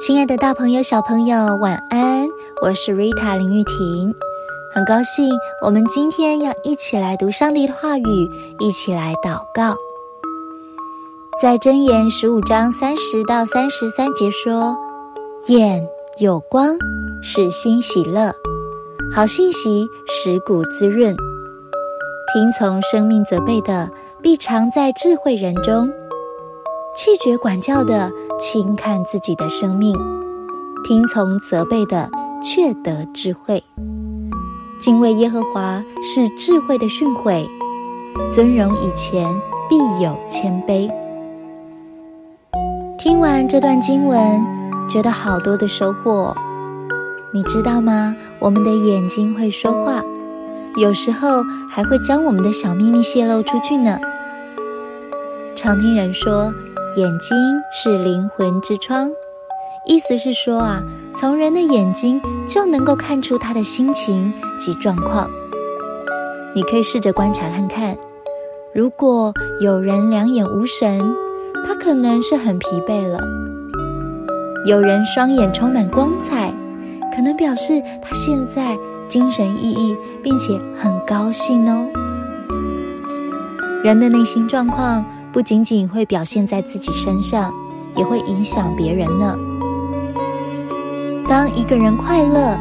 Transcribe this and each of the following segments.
亲爱的大朋友、小朋友，晚安！我是 Rita 林玉婷，很高兴我们今天要一起来读上帝的话语，一起来祷告。在箴言十五章三十到三十三节说：“眼有光，使心喜乐；好信息使骨滋润。听从生命责备的，必常在智慧人中；气绝管教的。”轻看自己的生命，听从责备的，却得智慧。敬畏耶和华是智慧的训诲，尊荣以前必有谦卑。听完这段经文，觉得好多的收获。你知道吗？我们的眼睛会说话，有时候还会将我们的小秘密泄露出去呢。常听人说。眼睛是灵魂之窗，意思是说啊，从人的眼睛就能够看出他的心情及状况。你可以试着观察看看，如果有人两眼无神，他可能是很疲惫了；有人双眼充满光彩，可能表示他现在精神奕奕，并且很高兴哦。人的内心状况。不仅仅会表现在自己身上，也会影响别人呢。当一个人快乐，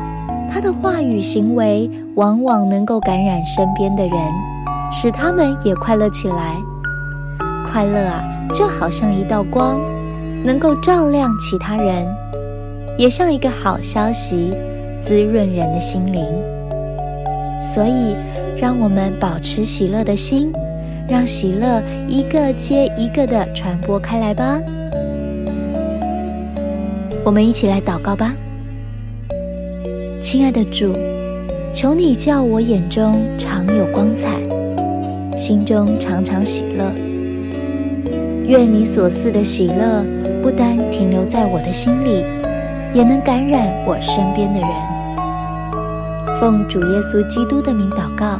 他的话语行为往往能够感染身边的人，使他们也快乐起来。快乐啊，就好像一道光，能够照亮其他人，也像一个好消息，滋润人的心灵。所以，让我们保持喜乐的心。让喜乐一个接一个的传播开来吧。我们一起来祷告吧，亲爱的主，求你叫我眼中常有光彩，心中常常喜乐。愿你所赐的喜乐不单停留在我的心里，也能感染我身边的人。奉主耶稣基督的名祷告，